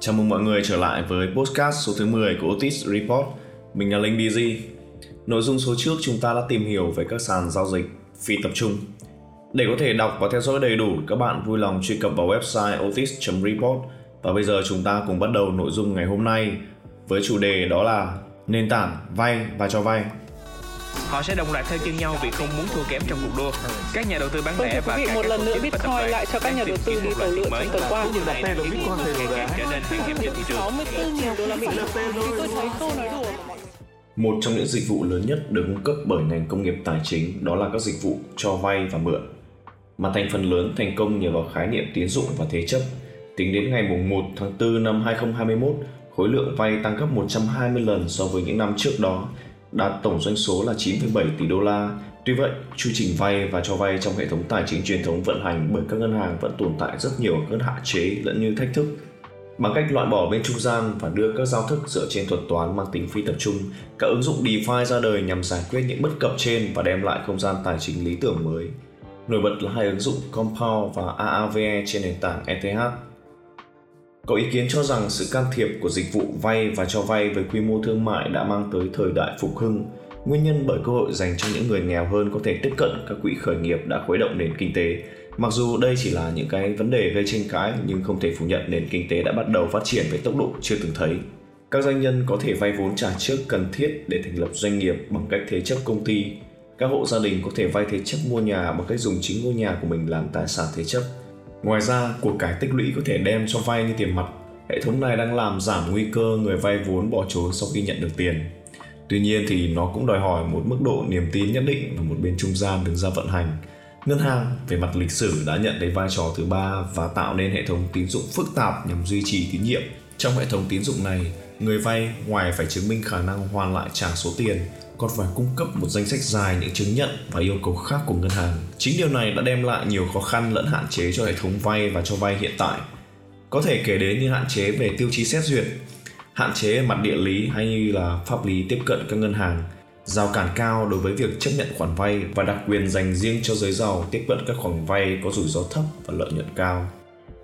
Chào mừng mọi người trở lại với podcast số thứ 10 của Otis Report. Mình là Linh DZ. Nội dung số trước chúng ta đã tìm hiểu về các sàn giao dịch phi tập trung. Để có thể đọc và theo dõi đầy đủ, các bạn vui lòng truy cập vào website otis.report và bây giờ chúng ta cùng bắt đầu nội dung ngày hôm nay với chủ đề đó là nền tảng vay và cho vay. Họ sẽ đồng loạt theo chân nhau vì không muốn thua kém trong cuộc đua. Các nhà đầu tư bán lẻ và các một lần nữa Bitcoin lại cho các nhà đầu tư đi tàu lượn trong mới tuần qua. này đang khiến nhiều người ngày càng trở nên khan hiếm trên thị trường. 64.000 đô la Mỹ. Thì tôi thấy câu nói đùa Một trong những dịch vụ lớn nhất được cung cấp bởi ngành công nghiệp tài chính đó là các dịch vụ cho vay và mượn. Mà thành phần lớn thành công nhờ vào khái niệm tín dụng và thế chấp. Tính đến ngày 1 tháng 4 năm 2021, khối lượng vay tăng gấp 120 lần so với những năm trước đó, đạt tổng doanh số là 9,7 tỷ đô la. Tuy vậy, chu trình vay và cho vay trong hệ thống tài chính truyền thống vận hành bởi các ngân hàng vẫn tồn tại rất nhiều các hạn chế lẫn như thách thức Bằng cách loại bỏ bên trung gian và đưa các giao thức dựa trên thuật toán mang tính phi tập trung, các ứng dụng DeFi ra đời nhằm giải quyết những bất cập trên và đem lại không gian tài chính lý tưởng mới. Nổi bật là hai ứng dụng Compound và AAVE trên nền tảng ETH. Có ý kiến cho rằng sự can thiệp của dịch vụ vay và cho vay với quy mô thương mại đã mang tới thời đại phục hưng, nguyên nhân bởi cơ hội dành cho những người nghèo hơn có thể tiếp cận các quỹ khởi nghiệp đã khuấy động nền kinh tế. Mặc dù đây chỉ là những cái vấn đề gây tranh cãi nhưng không thể phủ nhận nền kinh tế đã bắt đầu phát triển với tốc độ chưa từng thấy. Các doanh nhân có thể vay vốn trả trước cần thiết để thành lập doanh nghiệp bằng cách thế chấp công ty. Các hộ gia đình có thể vay thế chấp mua nhà bằng cách dùng chính ngôi nhà của mình làm tài sản thế chấp. Ngoài ra, của cải tích lũy có thể đem cho vay như tiền mặt. Hệ thống này đang làm giảm nguy cơ người vay vốn bỏ trốn sau khi nhận được tiền. Tuy nhiên thì nó cũng đòi hỏi một mức độ niềm tin nhất định và một bên trung gian đứng ra vận hành. Ngân hàng về mặt lịch sử đã nhận thấy vai trò thứ ba và tạo nên hệ thống tín dụng phức tạp nhằm duy trì tín nhiệm. Trong hệ thống tín dụng này, người vay ngoài phải chứng minh khả năng hoàn lại trả số tiền, còn phải cung cấp một danh sách dài những chứng nhận và yêu cầu khác của ngân hàng. Chính điều này đã đem lại nhiều khó khăn lẫn hạn chế cho hệ thống vay và cho vay hiện tại. Có thể kể đến như hạn chế về tiêu chí xét duyệt, hạn chế về mặt địa lý hay như là pháp lý tiếp cận các ngân hàng, rào cản cao đối với việc chấp nhận khoản vay và đặc quyền dành riêng cho giới giàu tiếp cận các khoản vay có rủi ro thấp và lợi nhuận cao.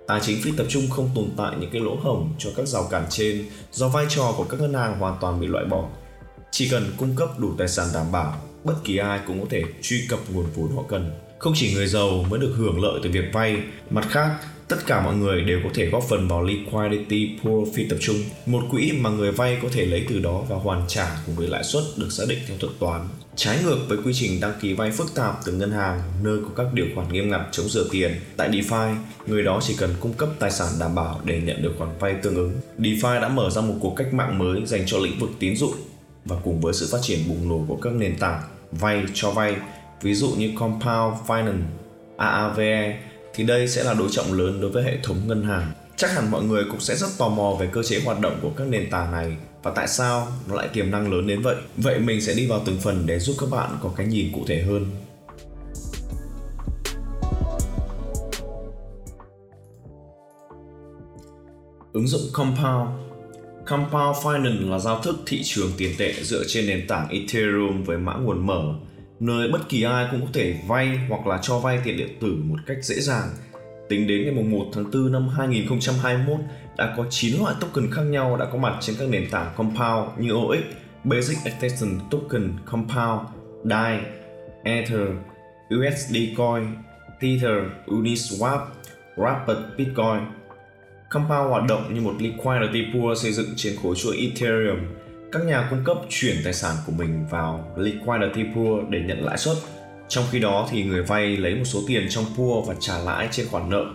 Tài chính phi tập trung không tồn tại những cái lỗ hổng cho các rào cản trên do vai trò của các ngân hàng hoàn toàn bị loại bỏ. Chỉ cần cung cấp đủ tài sản đảm bảo, bất kỳ ai cũng có thể truy cập nguồn vốn họ cần. Không chỉ người giàu mới được hưởng lợi từ việc vay, mặt khác, tất cả mọi người đều có thể góp phần vào liquidity pool phi tập trung, một quỹ mà người vay có thể lấy từ đó và hoàn trả cùng với lãi suất được xác định theo thuật toán. Trái ngược với quy trình đăng ký vay phức tạp từ ngân hàng nơi có các điều khoản nghiêm ngặt chống rửa tiền, tại DeFi, người đó chỉ cần cung cấp tài sản đảm bảo để nhận được khoản vay tương ứng. DeFi đã mở ra một cuộc cách mạng mới dành cho lĩnh vực tín dụng và cùng với sự phát triển bùng nổ của các nền tảng vay cho vay, ví dụ như Compound Finance, AAVE thì đây sẽ là đối trọng lớn đối với hệ thống ngân hàng. Chắc hẳn mọi người cũng sẽ rất tò mò về cơ chế hoạt động của các nền tảng này và tại sao nó lại tiềm năng lớn đến vậy. Vậy mình sẽ đi vào từng phần để giúp các bạn có cái nhìn cụ thể hơn. Ứng dụng Compound Compound Finance là giao thức thị trường tiền tệ dựa trên nền tảng Ethereum với mã nguồn mở, nơi bất kỳ ai cũng có thể vay hoặc là cho vay tiền điện tử một cách dễ dàng. Tính đến ngày 1 tháng 4 năm 2021, đã có 9 loại token khác nhau đã có mặt trên các nền tảng Compound như OX, Basic Extension Token Compound, DAI, Ether, USD Coin, Tether, Uniswap, Rapid Bitcoin. Compound hoạt động như một liquidity pool xây dựng trên khối chuỗi Ethereum. Các nhà cung cấp chuyển tài sản của mình vào liquidity pool để nhận lãi suất. Trong khi đó thì người vay lấy một số tiền trong pool và trả lãi trên khoản nợ.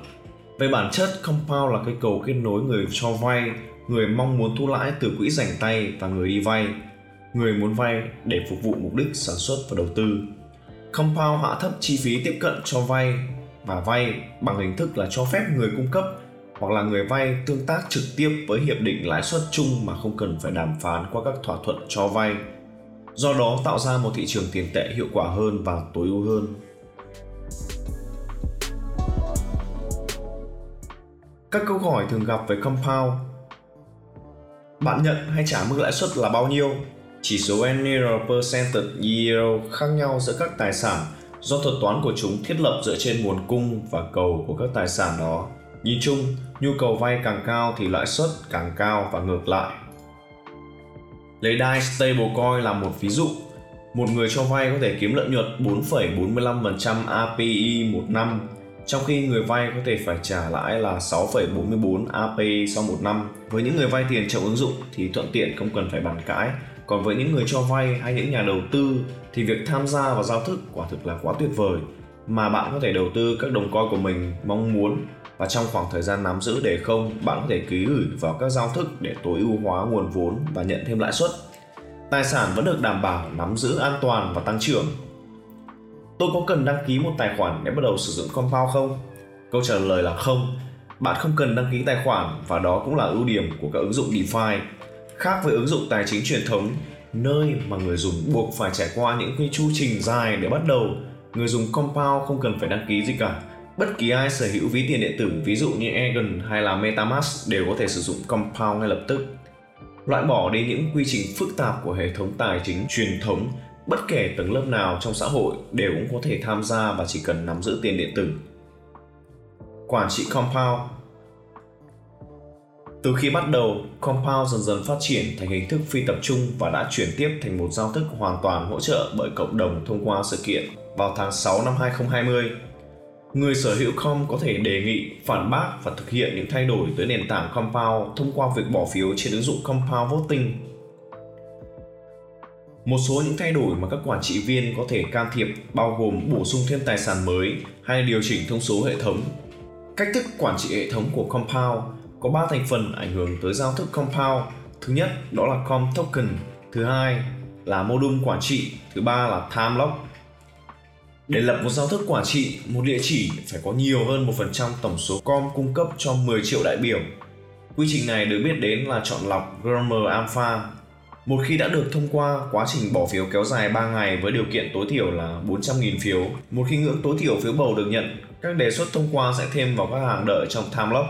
Về bản chất, Compound là cây cầu kết nối người cho vay, người mong muốn thu lãi từ quỹ rảnh tay và người đi vay, người muốn vay để phục vụ mục đích sản xuất và đầu tư. Compound hạ thấp chi phí tiếp cận cho vay và vay bằng hình thức là cho phép người cung cấp hoặc là người vay tương tác trực tiếp với hiệp định lãi suất chung mà không cần phải đàm phán qua các thỏa thuận cho vay. Do đó tạo ra một thị trường tiền tệ hiệu quả hơn và tối ưu hơn. Các câu hỏi thường gặp về compound Bạn nhận hay trả mức lãi suất là bao nhiêu? Chỉ số annual percentage yield khác nhau giữa các tài sản do thuật toán của chúng thiết lập dựa trên nguồn cung và cầu của các tài sản đó. Nhìn chung, nhu cầu vay càng cao thì lãi suất càng cao và ngược lại. Lấy DAI Stablecoin là một ví dụ. Một người cho vay có thể kiếm lợi nhuận 4,45% API một năm, trong khi người vay có thể phải trả lãi là 6,44 API sau một năm. Với những người vay tiền trong ứng dụng thì thuận tiện không cần phải bàn cãi. Còn với những người cho vay hay những nhà đầu tư thì việc tham gia vào giao thức quả thực là quá tuyệt vời mà bạn có thể đầu tư các đồng coin của mình mong muốn và trong khoảng thời gian nắm giữ để không, bạn có thể ký gửi vào các giao thức để tối ưu hóa nguồn vốn và nhận thêm lãi suất. Tài sản vẫn được đảm bảo nắm giữ an toàn và tăng trưởng. Tôi có cần đăng ký một tài khoản để bắt đầu sử dụng compound không? Câu trả lời là không. Bạn không cần đăng ký tài khoản và đó cũng là ưu điểm của các ứng dụng DeFi. Khác với ứng dụng tài chính truyền thống, nơi mà người dùng buộc phải trải qua những cái chu trình dài để bắt đầu, người dùng compound không cần phải đăng ký gì cả bất kỳ ai sở hữu ví tiền điện tử ví dụ như Egon hay là MetaMask đều có thể sử dụng Compound ngay lập tức. Loại bỏ đi những quy trình phức tạp của hệ thống tài chính truyền thống, bất kể tầng lớp nào trong xã hội đều cũng có thể tham gia và chỉ cần nắm giữ tiền điện tử. Quản trị Compound từ khi bắt đầu, Compound dần dần phát triển thành hình thức phi tập trung và đã chuyển tiếp thành một giao thức hoàn toàn hỗ trợ bởi cộng đồng thông qua sự kiện vào tháng 6 năm 2020 Người sở hữu com có thể đề nghị, phản bác và thực hiện những thay đổi tới nền tảng Compound thông qua việc bỏ phiếu trên ứng dụng Compound Voting. Một số những thay đổi mà các quản trị viên có thể can thiệp bao gồm bổ sung thêm tài sản mới hay điều chỉnh thông số hệ thống. Cách thức quản trị hệ thống của Compound có 3 thành phần ảnh hưởng tới giao thức Compound. Thứ nhất đó là Com Token, thứ hai là module quản trị, thứ ba là Time Lock để lập một giao thức quản trị, một địa chỉ phải có nhiều hơn 1% tổng số com cung cấp cho 10 triệu đại biểu. Quy trình này được biết đến là chọn lọc Grammar Alpha. Một khi đã được thông qua, quá trình bỏ phiếu kéo dài 3 ngày với điều kiện tối thiểu là 400.000 phiếu. Một khi ngưỡng tối thiểu phiếu bầu được nhận, các đề xuất thông qua sẽ thêm vào các hàng đợi trong time lock.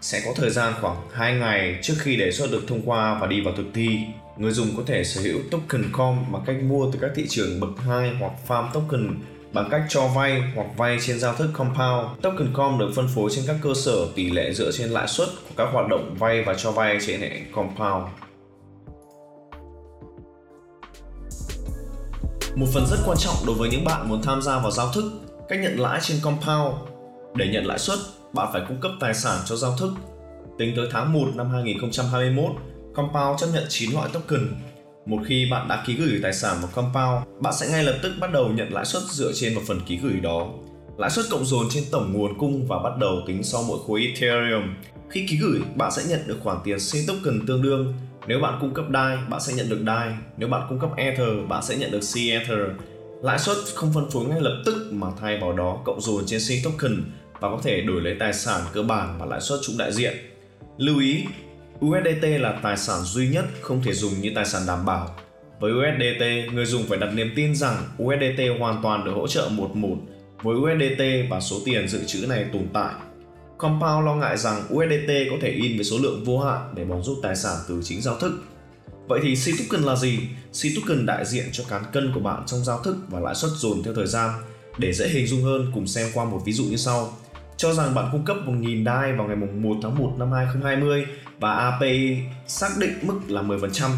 Sẽ có thời gian khoảng 2 ngày trước khi đề xuất được thông qua và đi vào thực thi. Người dùng có thể sở hữu token com bằng cách mua từ các thị trường bậc 2 hoặc farm token bằng cách cho vay hoặc vay trên giao thức compound. Token com được phân phối trên các cơ sở tỷ lệ dựa trên lãi suất của các hoạt động vay và cho vay trên hệ compound. Một phần rất quan trọng đối với những bạn muốn tham gia vào giao thức, cách nhận lãi trên compound. Để nhận lãi suất, bạn phải cung cấp tài sản cho giao thức. Tính tới tháng 1 năm 2021, Compound chấp nhận 9 loại token một khi bạn đã ký gửi tài sản vào compound, bạn sẽ ngay lập tức bắt đầu nhận lãi suất dựa trên một phần ký gửi đó. Lãi suất cộng dồn trên tổng nguồn cung và bắt đầu tính sau mỗi khối Ethereum. Khi ký gửi, bạn sẽ nhận được khoản tiền C token tương đương. Nếu bạn cung cấp DAI, bạn sẽ nhận được DAI. Nếu bạn cung cấp Ether, bạn sẽ nhận được C Ether. Lãi suất không phân phối ngay lập tức mà thay vào đó cộng dồn trên C token và có thể đổi lấy tài sản cơ bản và lãi suất chung đại diện. Lưu ý, USDT là tài sản duy nhất không thể dùng như tài sản đảm bảo. Với USDT, người dùng phải đặt niềm tin rằng USDT hoàn toàn được hỗ trợ một một với USDT và số tiền dự trữ này tồn tại. Compound lo ngại rằng USDT có thể in với số lượng vô hạn để bóng rút tài sản từ chính giao thức. Vậy thì C-token là gì? C-token đại diện cho cán cân của bạn trong giao thức và lãi suất dồn theo thời gian. Để dễ hình dung hơn, cùng xem qua một ví dụ như sau cho rằng bạn cung cấp 1.000 DAI vào ngày 1 tháng 1 năm 2020 và API xác định mức là 10%.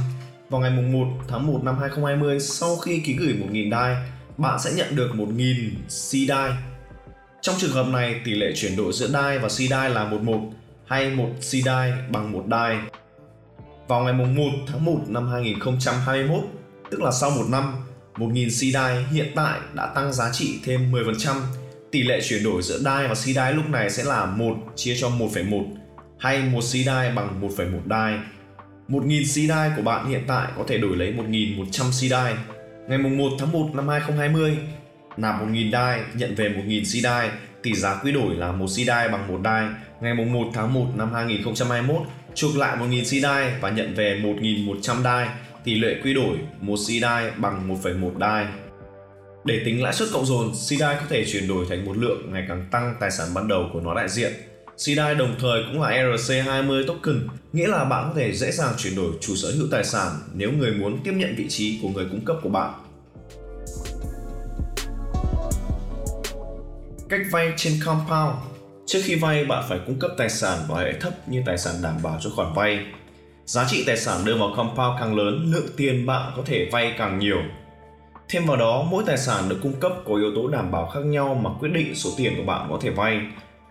Vào ngày 1 tháng 1 năm 2020, sau khi ký gửi 1.000 DAI, bạn sẽ nhận được 1.000 C DAI. Trong trường hợp này, tỷ lệ chuyển đổi giữa DAI và C DAI là 11 hay 1 C DAI bằng 1 DAI. Vào ngày 1 tháng 1 năm 2021, tức là sau một năm, 1.000 C DAI hiện tại đã tăng giá trị thêm 10% tỷ lệ chuyển đổi giữa DAI và CDAI lúc này sẽ là 1 chia cho 1,1 hay 1 CDAI bằng 1,1 DAI. 1.000 CDAI của bạn hiện tại có thể đổi lấy 1.100 CDAI. Ngày 1 tháng 1 năm 2020, nạp 1.000 DAI nhận về 1.000 CDAI, tỷ giá quy đổi là 1 CDAI bằng 1 DAI. Ngày 1 tháng 1 năm 2021, chuộc lại 1.000 CDAI và nhận về 1.100 DAI, tỷ lệ quy đổi 1 CDAI bằng 1,1 DAI. Để tính lãi suất cộng dồn, CDI có thể chuyển đổi thành một lượng ngày càng tăng tài sản ban đầu của nó đại diện. CDI đồng thời cũng là ERC20 token, nghĩa là bạn có thể dễ dàng chuyển đổi chủ sở hữu tài sản nếu người muốn tiếp nhận vị trí của người cung cấp của bạn. Cách vay trên Compound Trước khi vay, bạn phải cung cấp tài sản và hệ thấp như tài sản đảm bảo cho khoản vay. Giá trị tài sản đưa vào compound càng lớn, lượng tiền bạn có thể vay càng nhiều. Thêm vào đó, mỗi tài sản được cung cấp có yếu tố đảm bảo khác nhau mà quyết định số tiền của bạn có thể vay.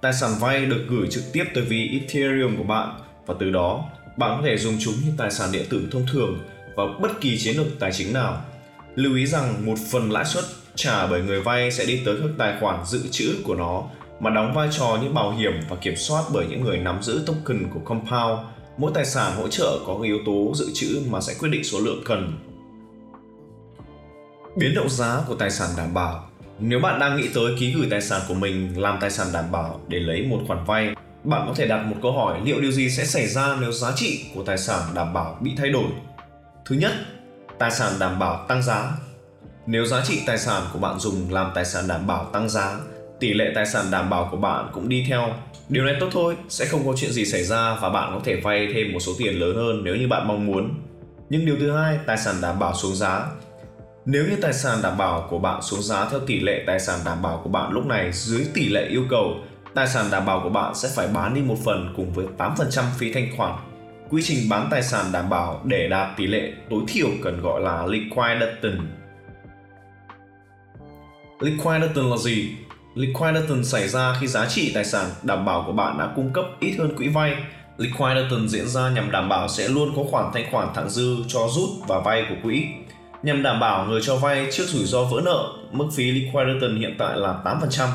Tài sản vay được gửi trực tiếp tới ví Ethereum của bạn và từ đó bạn có thể dùng chúng như tài sản điện tử thông thường vào bất kỳ chiến lược tài chính nào. Lưu ý rằng một phần lãi suất trả bởi người vay sẽ đi tới các tài khoản dự trữ của nó mà đóng vai trò như bảo hiểm và kiểm soát bởi những người nắm giữ token của Compound. Mỗi tài sản hỗ trợ có yếu tố dự trữ mà sẽ quyết định số lượng cần. Biến động giá của tài sản đảm bảo Nếu bạn đang nghĩ tới ký gửi tài sản của mình làm tài sản đảm bảo để lấy một khoản vay, bạn có thể đặt một câu hỏi liệu điều gì sẽ xảy ra nếu giá trị của tài sản đảm bảo bị thay đổi. Thứ nhất, tài sản đảm bảo tăng giá. Nếu giá trị tài sản của bạn dùng làm tài sản đảm bảo tăng giá, tỷ lệ tài sản đảm bảo của bạn cũng đi theo. Điều này tốt thôi, sẽ không có chuyện gì xảy ra và bạn có thể vay thêm một số tiền lớn hơn nếu như bạn mong muốn. Nhưng điều thứ hai, tài sản đảm bảo xuống giá. Nếu như tài sản đảm bảo của bạn xuống giá theo tỷ lệ tài sản đảm bảo của bạn lúc này dưới tỷ lệ yêu cầu, tài sản đảm bảo của bạn sẽ phải bán đi một phần cùng với 8% phí thanh khoản. Quy trình bán tài sản đảm bảo để đạt tỷ lệ tối thiểu cần gọi là liquidation. Liquidation là gì? Liquidation xảy ra khi giá trị tài sản đảm bảo của bạn đã cung cấp ít hơn quỹ vay. Liquidation diễn ra nhằm đảm bảo sẽ luôn có khoản thanh khoản thặng dư cho rút và vay của quỹ. Nhằm đảm bảo người cho vay trước rủi ro vỡ nợ, mức phí liquidation hiện tại là 8%.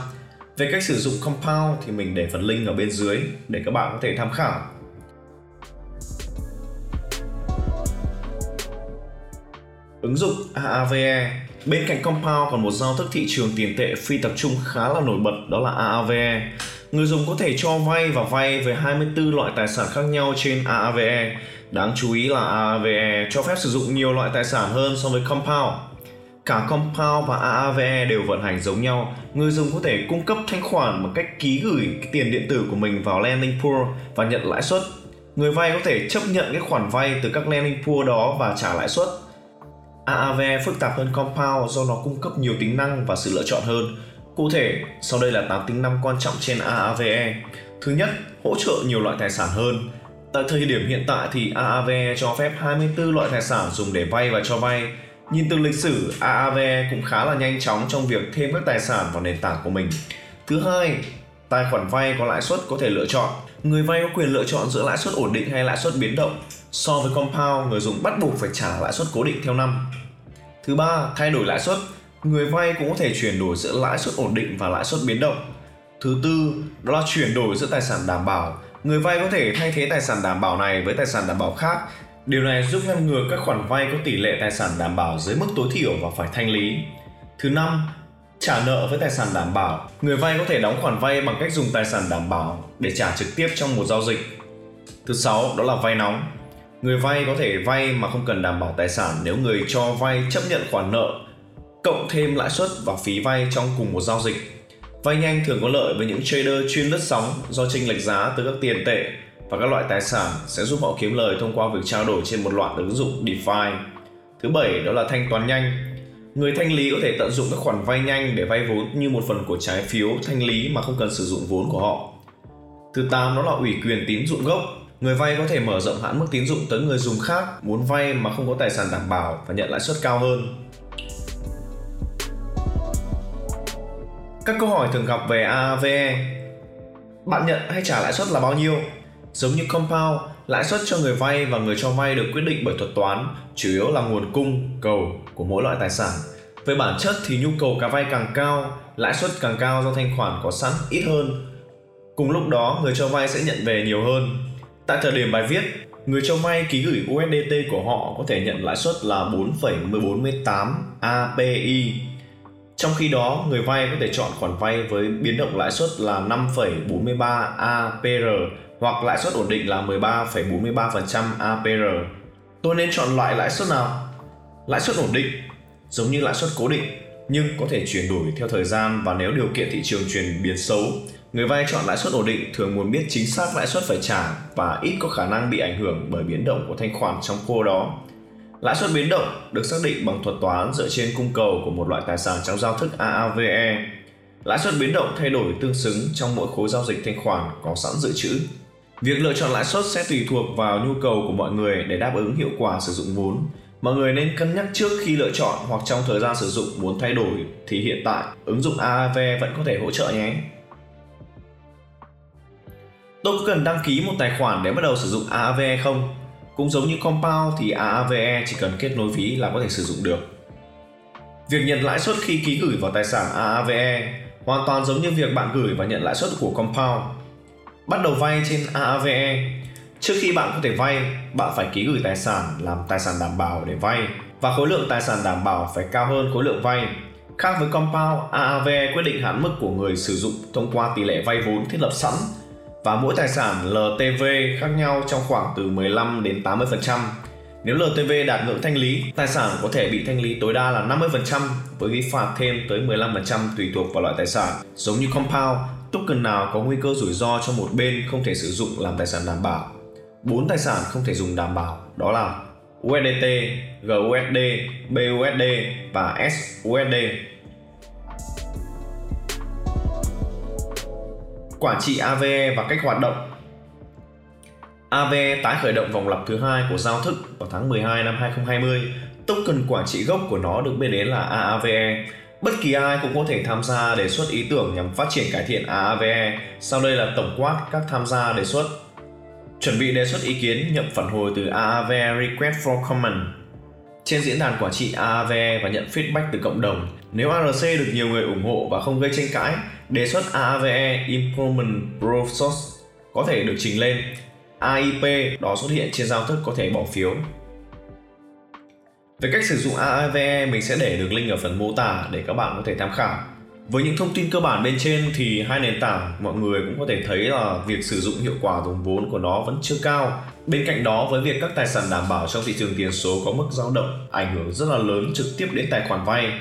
Về cách sử dụng compound thì mình để phần link ở bên dưới để các bạn có thể tham khảo. Ứng dụng AAVE Bên cạnh Compound còn một giao thức thị trường tiền tệ phi tập trung khá là nổi bật đó là AAVE. Người dùng có thể cho vay và vay với 24 loại tài sản khác nhau trên AAVE. Đáng chú ý là AAVE cho phép sử dụng nhiều loại tài sản hơn so với Compound. Cả Compound và AAVE đều vận hành giống nhau. Người dùng có thể cung cấp thanh khoản bằng cách ký gửi cái tiền điện tử của mình vào lending pool và nhận lãi suất. Người vay có thể chấp nhận cái khoản vay từ các lending pool đó và trả lãi suất AAVE phức tạp hơn Compound do nó cung cấp nhiều tính năng và sự lựa chọn hơn. Cụ thể, sau đây là 8 tính năng quan trọng trên AAVE. Thứ nhất, hỗ trợ nhiều loại tài sản hơn. Tại thời điểm hiện tại thì AAVE cho phép 24 loại tài sản dùng để vay và cho vay. Nhìn từ lịch sử, AAVE cũng khá là nhanh chóng trong việc thêm các tài sản vào nền tảng của mình. Thứ hai, tài khoản vay có lãi suất có thể lựa chọn. Người vay có quyền lựa chọn giữa lãi suất ổn định hay lãi suất biến động. So với compound, người dùng bắt buộc phải trả lãi suất cố định theo năm. Thứ ba, thay đổi lãi suất. Người vay cũng có thể chuyển đổi giữa lãi suất ổn định và lãi suất biến động. Thứ tư, đó là chuyển đổi giữa tài sản đảm bảo. Người vay có thể thay thế tài sản đảm bảo này với tài sản đảm bảo khác. Điều này giúp ngăn ngừa các khoản vay có tỷ lệ tài sản đảm bảo dưới mức tối thiểu và phải thanh lý. Thứ năm, trả nợ với tài sản đảm bảo. Người vay có thể đóng khoản vay bằng cách dùng tài sản đảm bảo để trả trực tiếp trong một giao dịch. Thứ sáu, đó là vay nóng. Người vay có thể vay mà không cần đảm bảo tài sản nếu người cho vay chấp nhận khoản nợ cộng thêm lãi suất và phí vay trong cùng một giao dịch. Vay nhanh thường có lợi với những trader chuyên lướt sóng do chênh lệch giá từ các tiền tệ và các loại tài sản sẽ giúp họ kiếm lời thông qua việc trao đổi trên một loạt ứng dụng DeFi. Thứ bảy, đó là thanh toán nhanh. Người thanh lý có thể tận dụng các khoản vay nhanh để vay vốn như một phần của trái phiếu thanh lý mà không cần sử dụng vốn của họ. Thứ 8 đó là ủy quyền tín dụng gốc Người vay có thể mở rộng hạn mức tín dụng tới người dùng khác muốn vay mà không có tài sản đảm bảo và nhận lãi suất cao hơn. Các câu hỏi thường gặp về AAVE Bạn nhận hay trả lãi suất là bao nhiêu? Giống như Compound, lãi suất cho người vay và người cho vay được quyết định bởi thuật toán, chủ yếu là nguồn cung, cầu của mỗi loại tài sản. Về bản chất thì nhu cầu cá vay càng cao, lãi suất càng cao do thanh khoản có sẵn ít hơn. Cùng lúc đó, người cho vay sẽ nhận về nhiều hơn. Tại thời điểm bài viết, người cho vay ký gửi USDT của họ có thể nhận lãi suất là 4,148 API. Trong khi đó, người vay có thể chọn khoản vay với biến động lãi suất là 5,43 APR hoặc lãi suất ổn định là 13,43% APR. Tôi nên chọn loại lãi suất nào? Lãi suất ổn định giống như lãi suất cố định nhưng có thể chuyển đổi theo thời gian và nếu điều kiện thị trường chuyển biến xấu Người vay chọn lãi suất ổn định thường muốn biết chính xác lãi suất phải trả và ít có khả năng bị ảnh hưởng bởi biến động của thanh khoản trong cô đó. Lãi suất biến động được xác định bằng thuật toán dựa trên cung cầu của một loại tài sản trong giao thức AAVE. Lãi suất biến động thay đổi tương xứng trong mỗi khối giao dịch thanh khoản có sẵn dự trữ. Việc lựa chọn lãi suất sẽ tùy thuộc vào nhu cầu của mọi người để đáp ứng hiệu quả sử dụng vốn. Mọi người nên cân nhắc trước khi lựa chọn hoặc trong thời gian sử dụng muốn thay đổi thì hiện tại, ứng dụng AAV vẫn có thể hỗ trợ nhé. Tôi có cần đăng ký một tài khoản để bắt đầu sử dụng AAV không? Cũng giống như Compound thì AAVE chỉ cần kết nối ví là có thể sử dụng được. Việc nhận lãi suất khi ký gửi vào tài sản AAVE hoàn toàn giống như việc bạn gửi và nhận lãi suất của Compound. Bắt đầu vay trên AAVE. Trước khi bạn có thể vay, bạn phải ký gửi tài sản làm tài sản đảm bảo để vay và khối lượng tài sản đảm bảo phải cao hơn khối lượng vay. Khác với Compound, AAVE quyết định hạn mức của người sử dụng thông qua tỷ lệ vay vốn thiết lập sẵn và mỗi tài sản LTV khác nhau trong khoảng từ 15 đến 80%. Nếu LTV đạt ngưỡng thanh lý, tài sản có thể bị thanh lý tối đa là 50% với phí phạt thêm tới 15% tùy thuộc vào loại tài sản. Giống như compound, token nào có nguy cơ rủi ro cho một bên không thể sử dụng làm tài sản đảm bảo. Bốn tài sản không thể dùng đảm bảo đó là USDT, GUSD, BUSD và SUSD. Quản trị AVE và cách hoạt động AVE tái khởi động vòng lặp thứ hai của giao thức vào tháng 12 năm 2020. Token quản trị gốc của nó được biết đến là AAVE. Bất kỳ ai cũng có thể tham gia đề xuất ý tưởng nhằm phát triển cải thiện AAVE. Sau đây là tổng quát các tham gia đề xuất. Chuẩn bị đề xuất ý kiến nhận phản hồi từ AAVE Request for Comment trên diễn đàn quản trị AAVE và nhận feedback từ cộng đồng. Nếu ARC được nhiều người ủng hộ và không gây tranh cãi, đề xuất AAVE Improvement Process có thể được trình lên. AIP đó xuất hiện trên giao thức có thể bỏ phiếu. Về cách sử dụng AAVE mình sẽ để được link ở phần mô tả để các bạn có thể tham khảo. Với những thông tin cơ bản bên trên thì hai nền tảng mọi người cũng có thể thấy là việc sử dụng hiệu quả dòng vốn của nó vẫn chưa cao. Bên cạnh đó, với việc các tài sản đảm bảo trong thị trường tiền số có mức dao động ảnh hưởng rất là lớn trực tiếp đến tài khoản vay,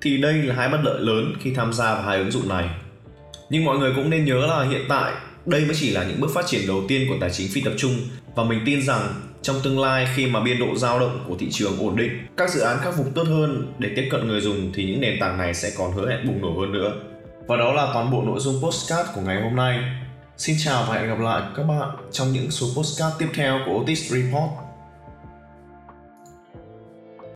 thì đây là hai bất lợi lớn khi tham gia vào hai ứng dụng này. Nhưng mọi người cũng nên nhớ là hiện tại đây mới chỉ là những bước phát triển đầu tiên của tài chính phi tập trung và mình tin rằng trong tương lai khi mà biên độ dao động của thị trường ổn định, các dự án khắc phục tốt hơn để tiếp cận người dùng thì những nền tảng này sẽ còn hứa hẹn bùng nổ hơn nữa. Và đó là toàn bộ nội dung postcard của ngày hôm nay. Xin chào và hẹn gặp lại các bạn trong những số postcard tiếp theo của Otis Report.